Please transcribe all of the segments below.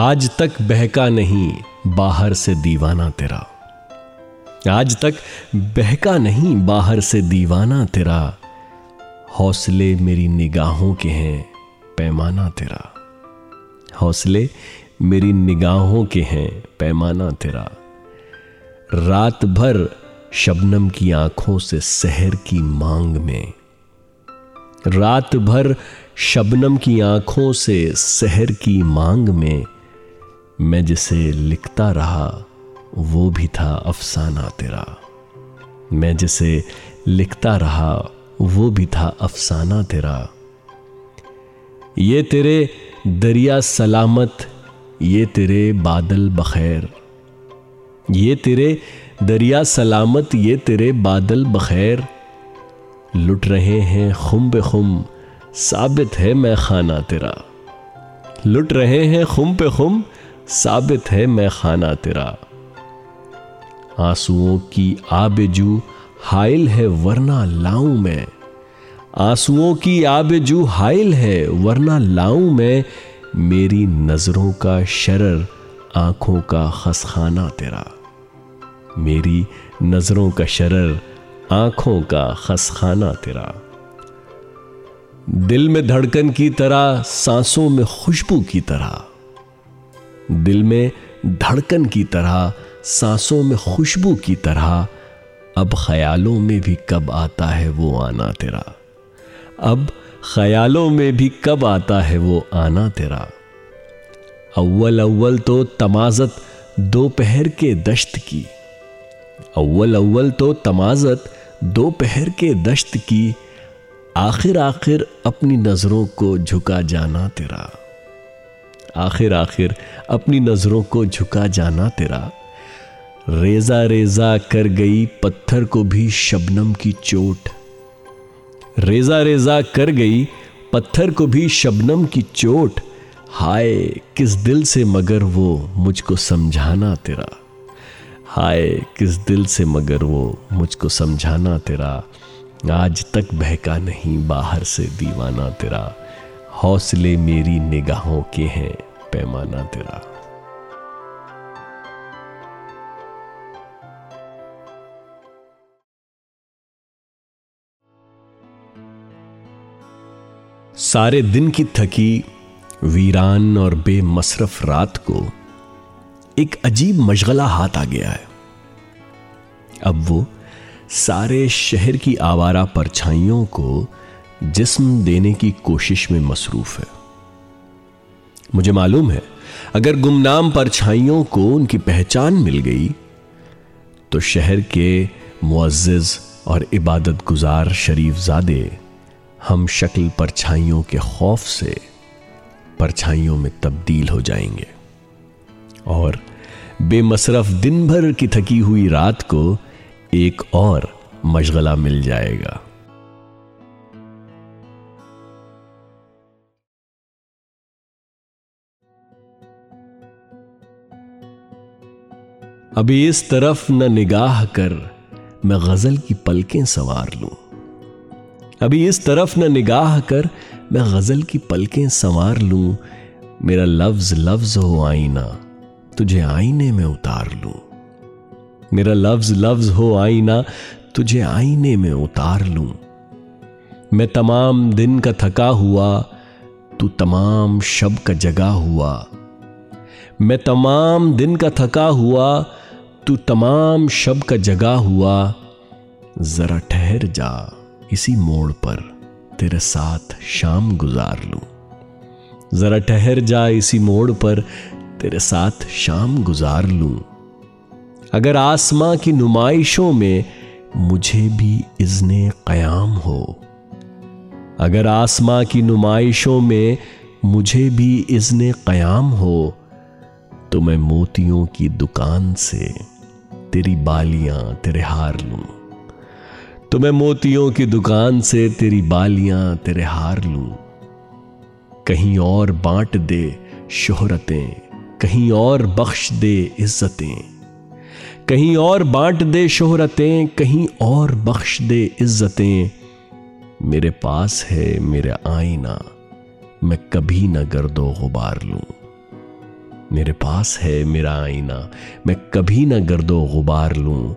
آج تک بہکا نہیں باہر سے دیوانہ تیرا۔ آج تک بہکا نہیں باہر سے دیوانہ تیرا۔ حوصلے میری نگاہوں کے ہیں، پیمانہ تیرا۔ حوصلے میری نگاہوں کے ہیں، پیمانہ تیرا۔ رات بھر شبنم کی آنکھوں سے سحر کی مانگ میں۔ رات بھر شبنم کی آنکھوں سے سحر کی مانگ میں۔ میں جسے لکھتا رہا، وہ بھی تھا افسانہ تیرا۔ میں جسے لکھتا رہا، وہ بھی تھا افسانہ تیرا۔ یہ تیرے دریا سلامت، یہ تیرے بادل بخیر۔ یہ تیرے دریا سلامت، یہ تیرے بادل بخیر۔ لٹ رہے ہیں خم بے خم، ثابت ہے میں خانہ تیرا۔ لٹ رہے ہیں خم پہ خم ثابت ہے میں خانہ تیرا۔ آنسوؤں کی آب جو حائل ہے ورنہ لاؤں میں۔ آنسوؤں کی آب جو حائل ہے ورنہ لاؤں میں۔ میری نظروں کا شرر آنکھوں کا خسخانہ تیرا۔ میری نظروں کا شرر آنکھوں کا خسخانہ تیرا۔ دل میں دھڑکن کی طرح، سانسوں میں خوشبو کی طرح۔ دل میں دھڑکن کی طرح، سانسوں میں خوشبو کی طرح، اب خیالوں میں بھی کب آتا ہے وہ آنا تیرا؟ اب خیالوں میں بھی کب آتا ہے وہ آنا تیرا؟ اول اول تو تمازت دوپہر کے دشت کی۔ اول اول تو تمازت دوپہر کے دشت کی۔ آخر آخر اپنی نظروں کو جھکا جانا تیرا۔ آخر آخر اپنی نظروں کو جھکا جانا تیرا۔ ریزا ریزا کر گئی پتھر کو بھی شبنم کی چوٹ۔ ریزا ریزا کر گئی پتھر کو بھی شبنم کی چوٹ۔ ہائے، کس دل سے مگر وہ مجھ کو سمجھانا تیرا۔ ہائے، کس دل سے مگر وہ مجھ کو سمجھانا تیرا۔ آج تک بہکا نہیں باہر سے دیوانہ تیرا۔ حوصلے میری نگاہوں کے ہیں۔ پیمانہ تیرا سارے دن کی تھکی ویران اور بے مصرف رات کو ایک عجیب مشغلہ ہاتھ آ گیا ہے اب وہ سارے شہر کی آوارہ پرچھائیوں کو جسم دینے کی کوشش میں مصروف ہے مجھے معلوم ہے، اگر گمنام پرچھائیوں کو ان کی پہچان مل گئی، تو شہر کے معزز اور عبادت گزار شریف زادے ہم شکل پرچھائیوں کے خوف سے پرچھائیوں میں تبدیل ہو جائیں گے۔ اور بے مصرف دن بھر کی تھکی ہوئی رات کو ایک اور مشغلہ مل جائے گا۔ ابھی اس طرف نہ نگاہ کر، میں غزل کی پلکیں سوار لوں۔ ابھی اس طرف نہ نگاہ کر، میں غزل کی پلکیں سنوار لوں۔ میرا لفظ لفظ ہو آئینہ، تجھے آئینے میں اتار لوں۔ میرا لفظ لفظ ہو آئینہ، تجھے آئینے میں اتار لوں۔ میں تمام دن کا تھکا ہوا، تو تمام شب کا جگا ہوا۔ میں تمام دن کا تھکا ہوا تو تمام شب کا جگا ہوا، ذرا ٹھہر جا اسی موڑ پر، تیرے ساتھ شام گزار لوں۔ ذرا ٹھہر جا اسی موڑ پر، تیرے ساتھ شام گزار لوں۔ اگر آسماں کی نمائشوں میں مجھے بھی اذن قیام ہو، اگر آسماں کی نمائشوں میں مجھے بھی اذن قیام ہو، تو میں موتیوں کی دکان سے تیری بالیاں تیرے ہار لوں۔ تو میں موتیوں کی دکان سے تیری بالیاں تیرے ہار لوں۔ کہیں اور بانٹ دے شہرتیں، کہیں اور بخش دے عزتیں۔ کہیں اور بانٹ دے شہرتیں، کہیں اور بخش دے عزتیں۔ میرے پاس ہے میرا آئینہ، میں کبھی نہ گرد و غبار لوں۔ میرے پاس ہے میرا آئینہ، میں کبھی نہ گرد و غبار لوں۔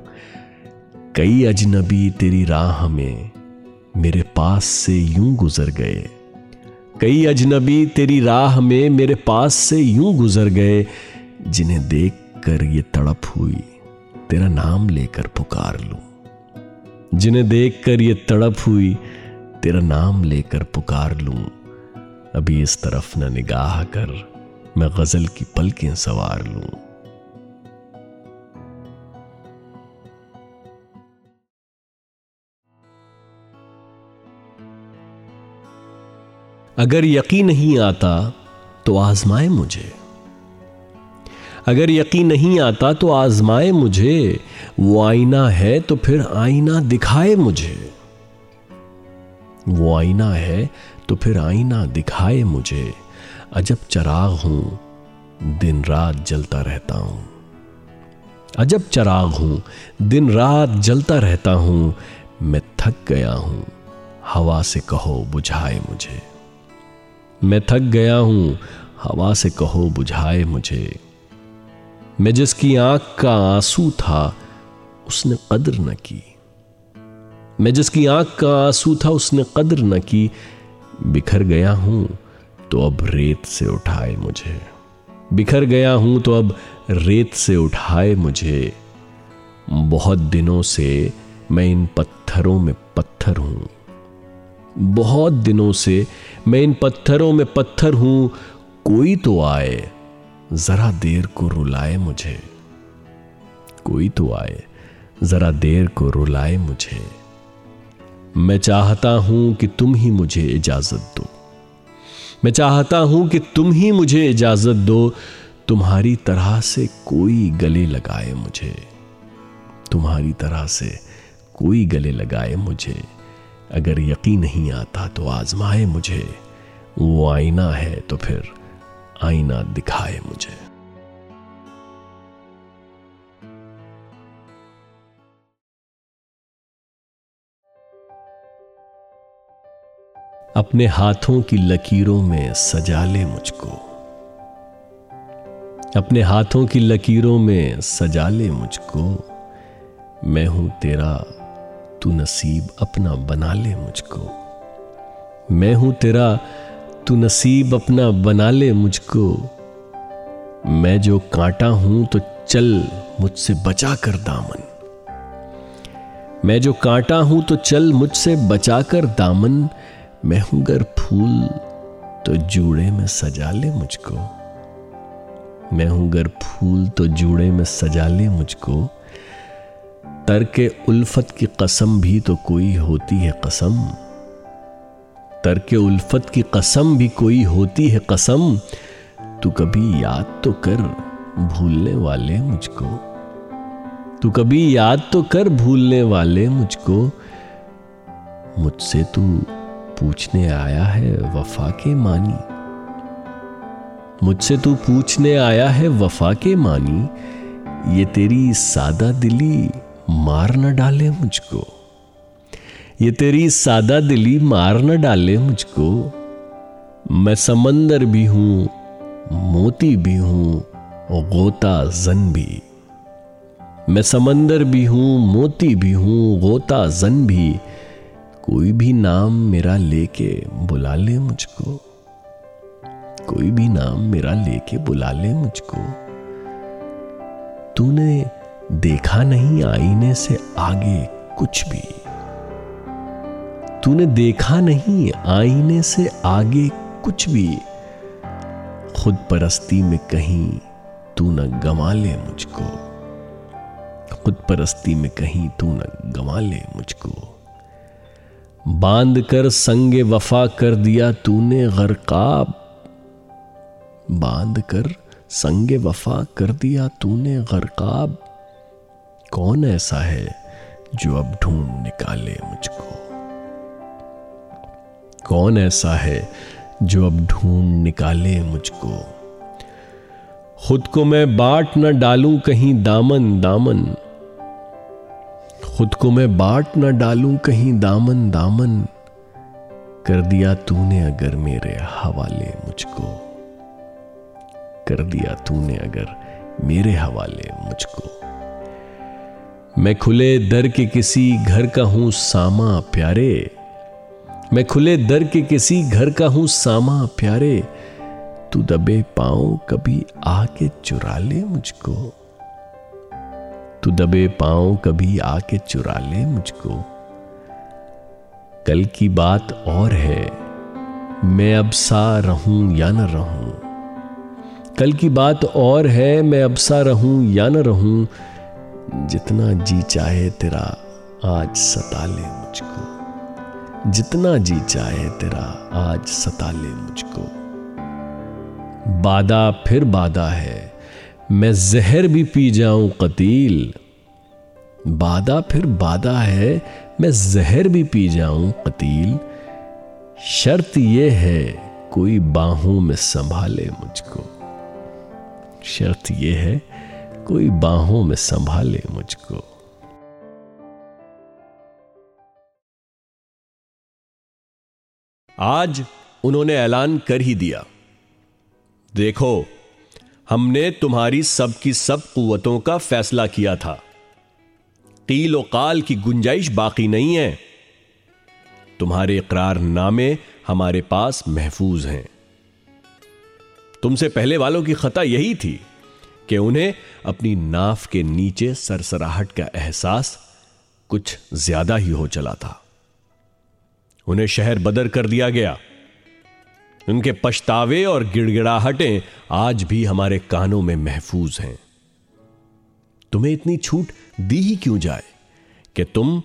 کئی اجنبی تیری راہ میں میرے پاس سے یوں گزر گئے۔ کئی اجنبی تیری راہ میں میرے پاس سے یوں گزر گئے جنہیں دیکھ کر یہ تڑپ ہوئی، تیرا نام لے کر پکار لوں۔ جنہیں دیکھ کر یہ تڑپ ہوئی، تیرا نام لے کر پکار لوں۔ ابھی اس طرف نہ نگاہ کر۔ میں غزل کی پلکیں سوار لوں۔ اگر یقین نہیں آتا تو آزمائے مجھے۔ اگر یقین نہیں آتا تو آزمائے مجھے۔ وہ آئینہ ہے تو پھر آئینہ دکھائے مجھے۔ وہ آئینہ ہے تو پھر آئینہ دکھائے مجھے۔ عجب چراغ ہوں، دن رات جلتا رہتا ہوں۔ عجب چراغ ہوں، دن رات جلتا رہتا ہوں۔ میں تھک گیا ہوں، ہوا سے کہو بجھائے مجھے۔ میں تھک گیا ہوں، ہوا سے کہو بجھائے مجھے۔ میں جس کی آنکھ کا آنسو تھا، اس نے قدر نہ کی۔ میں جس کی آنکھ کا آنسو تھا، اس نے قدر نہ کی۔ بکھر گیا ہوں تو اب ریت سے اٹھائے مجھے۔ بکھر گیا ہوں تو اب ریت سے اٹھائے مجھے۔ بہت دنوں سے میں ان پتھروں میں پتھر ہوں۔ بہت دنوں سے میں ان پتھروں میں پتھر ہوں۔ کوئی تو آئے، ذرا دیر کو رلائے مجھے۔ کوئی تو آئے، ذرا دیر کو رلائے مجھے۔ میں چاہتا ہوں کہ تم ہی مجھے اجازت دو۔ میں چاہتا ہوں کہ تم ہی مجھے اجازت دو، تمہاری طرح سے کوئی گلے لگائے مجھے۔ تمہاری طرح سے کوئی گلے لگائے مجھے۔ اگر یقین نہیں آتا تو آزمائے مجھے۔ وہ آئینہ ہے تو پھر آئینہ دکھائے مجھے۔ اپنے ہاتھوں کی لکیروں میں سجا لے مجھ کو۔ اپنے ہاتھوں کی لکیروں میں سجا لے مجھ کو۔ میں ہوں تیرا، تو نصیب اپنا بنا لے مجھ کو۔ میں ہوں تیرا، تو نصیب اپنا بنا لے مجھ کو۔ میں جو کانٹا ہوں تو چل مجھ سے بچا کر دامن۔ میں جو کانٹا ہوں تو چل مجھ سے بچا کر دامن۔ میں ہوں گر پھول، تو جوڑے میں سجا لے مجھ کو۔ میں ہوں گر پھول، تو جوڑے میں سجا لے مجھ کو۔ ترک الفت کی قسم بھی تو کوئی ہوتی ہے قسم۔ ترک الفت کی قسم بھی کوئی ہوتی ہے قسم۔ تو کبھی یاد تو کر بھولنے والے مجھ کو۔ تو کبھی یاد تو کر بھولنے والے مجھ کو۔ مجھ سے تو پوچھنے آیا ہے، وفا کے مانی مجھ سے تو پوچھنے آیا ہے، وفا کے مانی یہ تیری سادہ دلی مار نہ ڈالے مجھ کو۔ یہ تیری سادہ دلی مار نہ ڈالے مجھ کو۔ میں سمندر بھی ہوں، موتی بھی ہوں، غوطہ زن بھی۔ میں سمندر بھی ہوں، موتی بھی ہوں، غوطہ زن بھی۔ کوئی بھی نام میرا لے کے بلا لے مجھ کو۔ کوئی بھی نام میرا لے کے بلا لے مجھ کو۔ تو نے دیکھا نہیں آئینے سے آگے کچھ بھی۔ تو نے دیکھا نہیں آئینے سے آگے کچھ بھی۔ خود پرستی میں کہیں تو نہ گما لے مجھ کو۔ خود پرستی میں کہیں تو نہ گما لے مجھ کو۔ باندھ کر سنگ وفا کر دیا تو نے غرقاب۔ باندھ کر سنگ وفا کر دیا تو نے غرقاب۔ کون ایسا ہے جو اب ڈھونڈ نکالے مجھ کو؟ کون ایسا ہے جو اب ڈھونڈ نکالے مجھ کو؟ خود کو میں باٹ نہ ڈالوں کہیں دامن دامن۔ خود کو میں باٹ نہ ڈالوں، کہیں دامن دامن کر دیا تو نے اگر میرے حوالے مجھ کو۔ کر دیا تو نے اگر میرے حوالے مجھ کو۔ میں کھلے در کے کسی گھر کا ہوں ساما پیارے۔ میں کھلے در کے کسی گھر کا ہوں ساما پیارے۔ تو دبے پاؤں کبھی آ کے چرا لے مجھ کو۔ تو دبے پاؤں کبھی آ کے چرا لے مجھ کو۔ کل کی بات اور ہے، میں اب سا رہوں یا نہ رہوں۔ کل کی بات اور ہے، میں اب سا رہوں یا نہ رہوں۔ جتنا جی چاہے تیرا آج ستا لے مجھ کو۔ جتنا جی چاہے تیرا آج ستا لے مجھ کو۔ بادہ پھر بادہ ہے۔ میں زہر بھی پی جاؤں قتیل۔ بادہ پھر بادہ ہے، میں زہر بھی پی جاؤں قتیل۔ شرط یہ ہے، کوئی باہوں میں سنبھالے مجھ کو۔ شرط یہ ہے، کوئی باہوں میں سنبھالے مجھ کو۔ آج انہوں نے اعلان کر ہی دیا۔ دیکھو۔ ہم نے تمہاری سب کی سب قوتوں کا فیصلہ کیا تھا۔ قیل و قال کی گنجائش باقی نہیں ہے۔ تمہارے اقرار نامے ہمارے پاس محفوظ ہیں۔ تم سے پہلے والوں کی خطا یہی تھی کہ انہیں اپنی ناف کے نیچے سرسراہٹ کا احساس کچھ زیادہ ہی ہو چلا تھا۔ انہیں شہر بدر کر دیا گیا۔ ان کے پچھتاوے اور گڑ گڑاہٹیں آج بھی ہمارے کانوں میں محفوظ ہیں۔ تمہیں اتنی چھوٹ دی ہی کیوں جائے کہ تم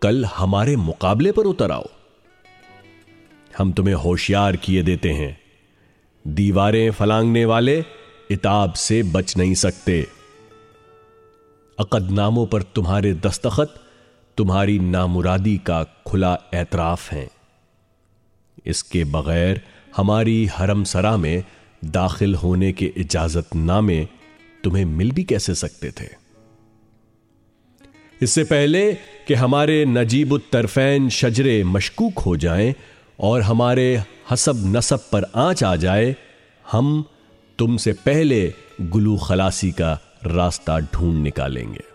کل ہمارے مقابلے پر اتر آؤ؟ ہم تمہیں ہوشیار کیے دیتے ہیں۔ دیواریں فلانگنے والے اتاب سے بچ نہیں سکتے۔ عقد ناموں پر تمہارے دستخط تمہاری نامرادی کا کھلا اعتراف ہیں۔ اس کے بغیر ہماری حرم سرا میں داخل ہونے کے اجازت نامے تمہیں مل بھی کیسے سکتے تھے؟ اس سے پہلے کہ ہمارے نجیب الطرفین شجرے مشکوک ہو جائیں اور ہمارے حسب نصب پر آنچ آ جائے، ہم تم سے پہلے گلو خلاصی کا راستہ ڈھونڈ نکالیں گے۔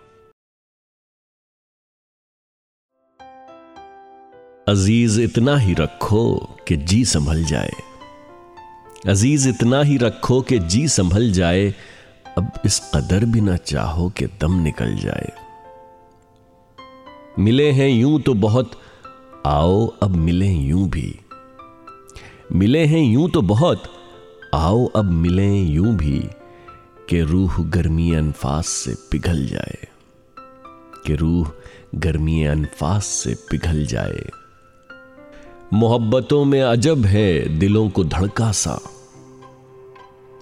عزیز، اتنا ہی رکھو کہ جی سنبھل جائے۔ عزیز، اتنا ہی رکھو کہ جی سنبھل جائے۔ اب اس قدر بھی نہ چاہو کہ دم نکل جائے۔ ملے ہیں یوں تو بہت۔ آؤ، اب ملیں یوں بھی۔ ملے ہیں یوں تو بہت۔ آؤ، اب ملیں یوں بھی۔ کہ روح گرمی انفاس سے پگھل جائے۔ کہ روح گرمی انفاس سے پگھل جائے۔ محبتوں میں عجب ہے دلوں کو دھڑکا سا۔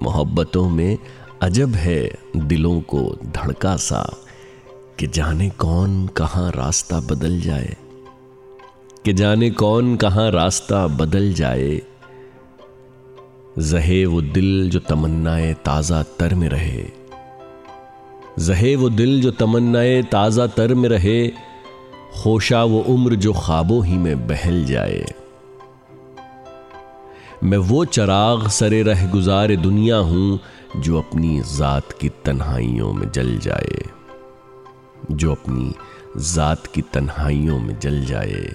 محبتوں میں عجب ہے دلوں کو دھڑکا سا کہ جانے کون کہاں راستہ بدل جائے۔ کہ جانے کون کہاں راستہ بدل جائے۔ زہے وہ دل جو تمنائے تازہ تر میں رہے۔ زہے وہ دل جو تمنائے تازہ تر میں رہے۔ خوشا وہ عمر جو خوابوں ہی میں بہل جائے۔ میں وہ چراغ سرے رہ گزار دنیا ہوں جو اپنی ذات کی تنہائیوں میں جل جائے۔ جو اپنی ذات کی تنہائیوں میں جل جائے۔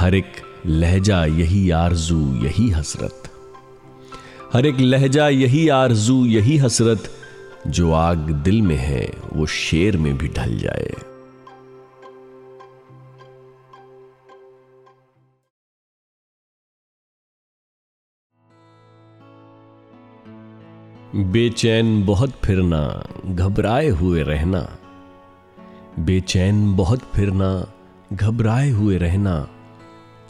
ہر ایک لہجہ یہی آرزو، یہی حسرت۔ ہر ایک لہجہ یہی آرزو، یہی حسرت۔ جو آگ دل میں ہے، وہ شیر میں بھی ڈھل جائے۔ بے چین بہت پھرنا، گھبرائے ہوئے رہنا۔ بے چین بہت پھرنا، گھبرائے ہوئے رہنا۔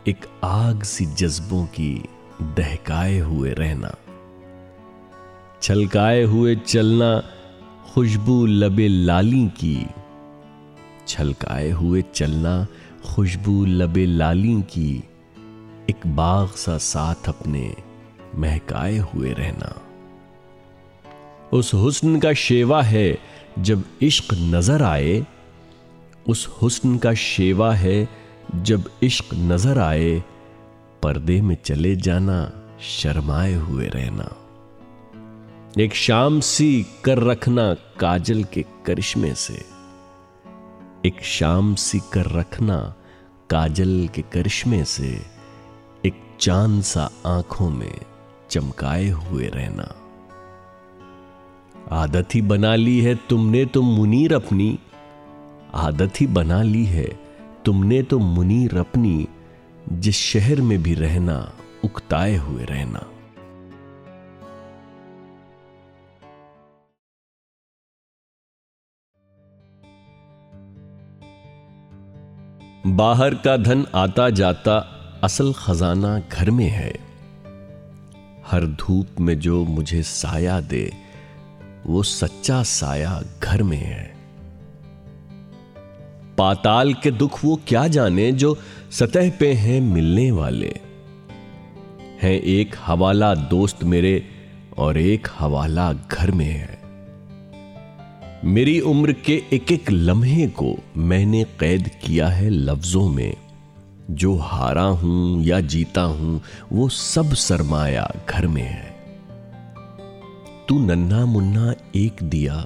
ایک آگ سی جذبوں کی دہکائے ہوئے رہنا۔ چھلکائے ہوئے چلنا، خوشبو لبے لالی کی۔ چھلکائے ہوئے چلنا، خوشبو لبے لالی کی۔ ایک باغ سا ساتھ اپنے مہکائے ہوئے رہنا۔ اس حسن کا شیوا ہے جب عشق نظر آئے۔ اس حسن کا شیوا ہے جب عشق نظر آئے۔ پردے میں چلے جانا، شرمائے ہوئے رہنا۔ ایک شام سی کر رکھنا کاجل کے کرشمے سے۔ ایک شام سی کر رکھنا کاجل کے کرشمے سے۔ ایک چاند سا آنکھوں میں چمکائے ہوئے رہنا۔ عادت ہی بنا لی ہے تم نے تو منیر اپنی۔ عادت ہی بنا لی ہے تم نے تو منیر اپنی، جس شہر میں بھی رہنا، اکتائے ہوئے رہنا۔ باہر کا دھن آتا جاتا اصل خزانہ گھر میں ہے۔ ہر دھوپ میں جو مجھے سایہ دے وہ سچا سایہ گھر میں ہے۔ پاتال کے دکھ وہ کیا جانے جو سطح پہ ہیں ملنے والے۔ ہیں ایک حوالہ دوست میرے اور ایک حوالہ گھر میں ہے۔ میری عمر کے ایک ایک لمحے کو میں نے قید کیا ہے لفظوں میں۔ جو ہارا ہوں یا جیتا ہوں وہ سب سرمایہ گھر میں ہے۔ تو ننا منا ایک دیا،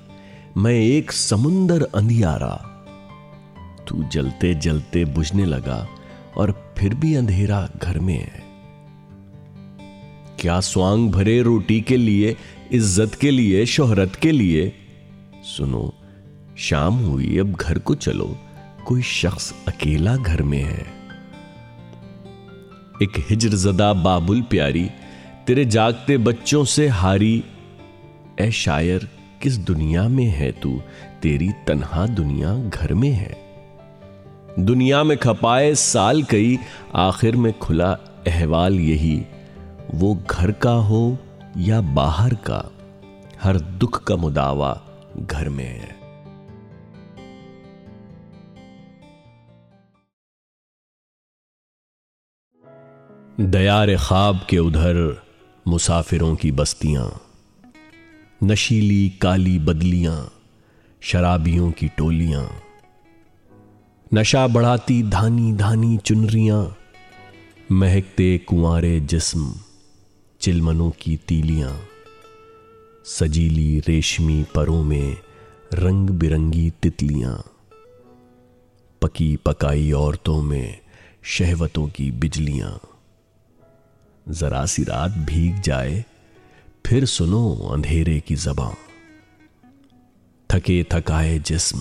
میں ایک سمندر اندھیارا۔ تو جلتے جلتے بجھنے لگا اور پھر بھی اندھیرا گھر میں ہے۔ کیا سوانگ بھرے روٹی کے لیے، عزت کے لیے، شہرت کے لیے؟ سنو، شام ہوئی، اب گھر کو چلو۔ کوئی شخص اکیلا گھر میں ہے۔ ایک ہجر زدہ بابل پیاری، تیرے جاگتے بچوں سے ہاری۔ اے شاعر، کس دنیا میں ہے تو؟ تیری تنہا دنیا گھر میں ہے۔ دنیا میں کھپائے سال کئی، آخر میں کھلا احوال یہی۔ وہ گھر کا ہو یا باہر کا، ہر دکھ کا مداوع گھر میں ہے۔ دیار خواب کے ادھر مسافروں کی بستیاں۔ نشیلی کالی بدلیاں، شرابیوں کی ٹولیاں۔ نشا بڑھاتی دھانی دھانی چنریاں، مہکتے کنوارے جسم، چلمنوں کی تیلیاں۔ سجیلی ریشمی پروں میں رنگ برنگی تتلیاں۔ پکی پکائی عورتوں میں شہوتوں کی بجلیاں۔ ذرا سی رات بھیگ جائے پھر سنو اندھیرے کی زباں۔ تھکے تھکائے جسم،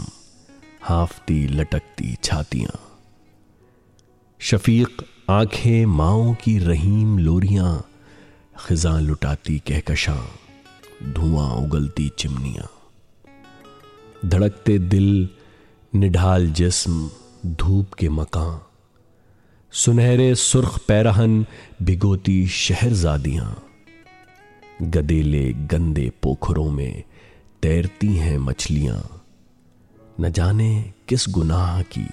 ہافتی لٹکتی چھاتیاں۔ شفیق، آنکھیں ماؤں کی رحیم لوریاں۔ خزاں لٹاتی کہکشاں، دھواں اگلتی چمنیاں۔ دھڑکتے دل، نڈھال جسم، دھوپ کے مکان سنہرے سرخ پیرہن، بھگوتی شہرزادیاں۔ گدیلے گندے پوکھروں میں تیرتی ہیں مچھلیاں۔ نہ جانے کس گناہ کی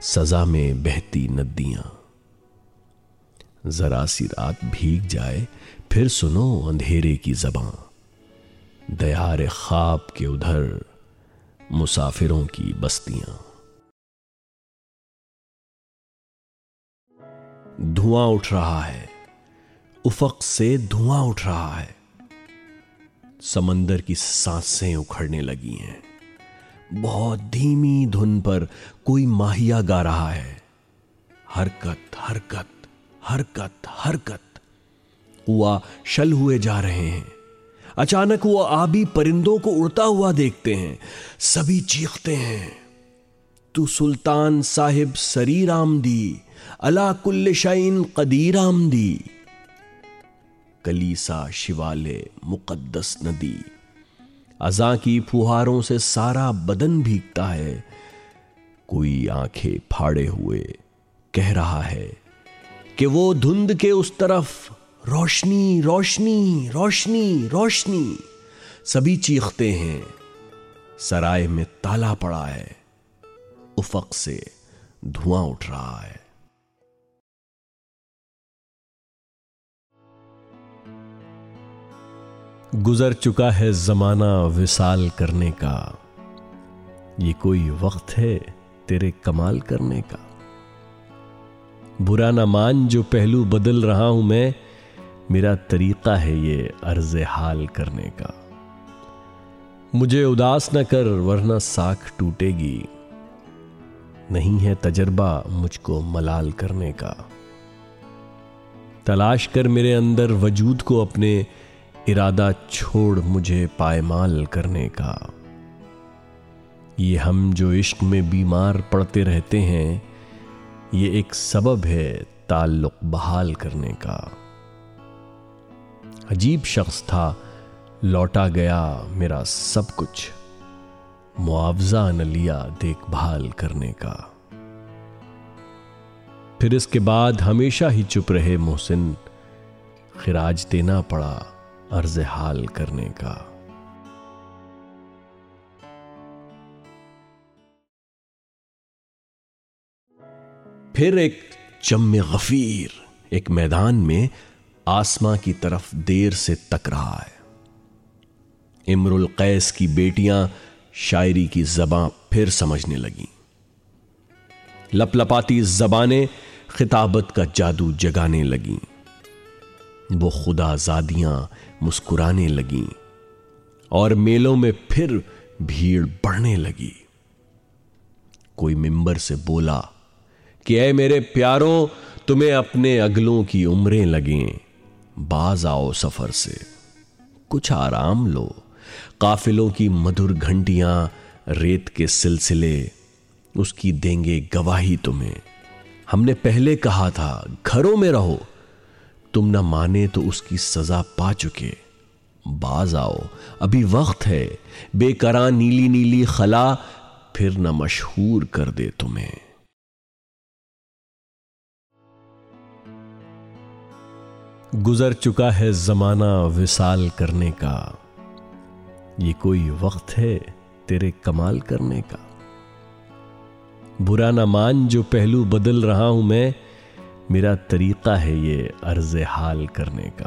سزا میں بہتی ندیاں۔ ذرا سی رات بھیگ جائے، پھر سنو اندھیرے کی زباں۔ دیار خواب کے ادھر مسافروں کی بستیاں۔ دھواں اٹھ رہا ہے۔ افق سے دھواں اٹھ رہا ہے۔ سمندر کی سانسیں اکھڑنے لگی ہیں۔ بہت دھیمی دھن پر کوئی ماہیا گا رہا ہے۔ حرکت حرکت حرکت حرکت۔ ہوا شل ہوئے جا رہے ہیں۔ اچانک وہ آبی پرندوں کو اڑتا ہوا دیکھتے ہیں۔ سبھی چیختے ہیں۔ تو سلطان صاحب سری رام دی اللہ کل شعین قدیرام دی کلیسا شوالے مقدس ندی۔ ازاں کی پھوہاروں سے سارا بدن بھیگتا ہے۔ کوئی آنکھیں پھاڑے ہوئے کہہ رہا ہے کہ وہ دھند کے اس طرف روشنی روشنی روشنی روشنی۔ سبھی چیختے ہیں، سرائے میں تالا پڑا ہے، افق سے دھواں اٹھ رہا ہے۔ گزر چکا ہے زمانہ وصال کرنے کا۔ یہ کوئی وقت ہے تیرے کمال کرنے کا۔ برا نہ مان جو پہلو بدل رہا ہوں میں، میرا طریقہ ہے یہ عرض حال کرنے کا۔ مجھے اداس نہ کر ورنہ ساکھ ٹوٹے گی۔ نہیں ہے تجربہ مجھ کو ملال کرنے کا۔ تلاش کر میرے اندر وجود کو اپنے ارادہ چھوڑ مجھے پائمال کرنے کا۔ یہ ہم جو عشق میں بیمار پڑتے رہتے ہیں، یہ ایک سبب ہے تعلق بحال کرنے کا۔ عجیب شخص تھا، لوٹا گیا میرا سب کچھ، معاوضہ نہ لیا دیکھ بھال کرنے کا۔ پھر اس کے بعد ہمیشہ ہی چپ رہے محسن، خراج دینا پڑا۔ عرض حال کرنے کا۔ پھر ایک چم غفیر، ایک میدان میں آسماں کی طرف دیر سے تک رہا ہے۔ امر القیس کی بیٹیاں شاعری کی زباں پھر سمجھنے لگیں۔ لپ لپاتی زبانیں خطابت کا جادو جگانے لگیں۔ وہ خدا زادیاں مسکرانے لگیں اور میلوں میں پھر بھیڑ بڑھنے لگی۔ کوئی ممبر سے بولا کہ اے میرے پیاروں، تمہیں اپنے اگلوں کی عمریں لگیں۔ باز آؤ سفر سے۔ کچھ آرام لو۔ قافلوں کی مدر گھنٹیاں ریت کے سلسلے، اس کی دیں گے گواہی تمہیں۔ ہم نے پہلے کہا تھا، گھروں میں رہو۔ تم نہ مانے تو اس کی سزا پا چکے۔ باز آؤ، ابھی وقت ہے۔ بے کرا نیلی نیلی خلا پھر نہ مشہور کر دے تمہیں۔ گزر چکا ہے زمانہ وصال کرنے کا۔ یہ کوئی وقت ہے تیرے کمال کرنے کا۔ برا نہ مان جو پہلو بدل رہا ہوں میں۔ میرا طریقہ ہے یہ عرض حال کرنے کا۔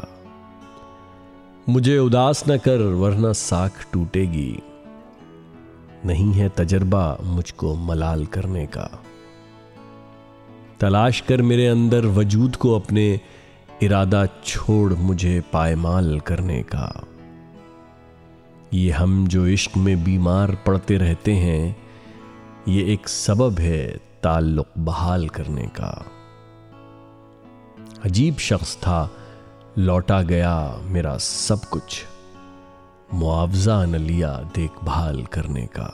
مجھے اداس نہ کر ورنہ ساکھ ٹوٹے گی۔ نہیں ہے تجربہ مجھ کو ملال کرنے کا۔ تلاش کر میرے اندر وجود کو اپنے ارادہ چھوڑ مجھے پائمال کرنے کا۔ یہ ہم جو عشق میں بیمار پڑتے رہتے ہیں، یہ ایک سبب ہے تعلق بحال کرنے کا۔ عجیب شخص تھا، لوٹا گیا میرا سب کچھ، معاوضہ نہ لیا دیکھ بھال کرنے کا۔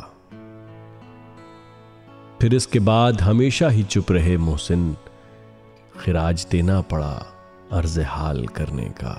پھر اس کے بعد ہمیشہ ہی چپ رہے محسن، خراج دینا پڑا عرض حال کرنے کا۔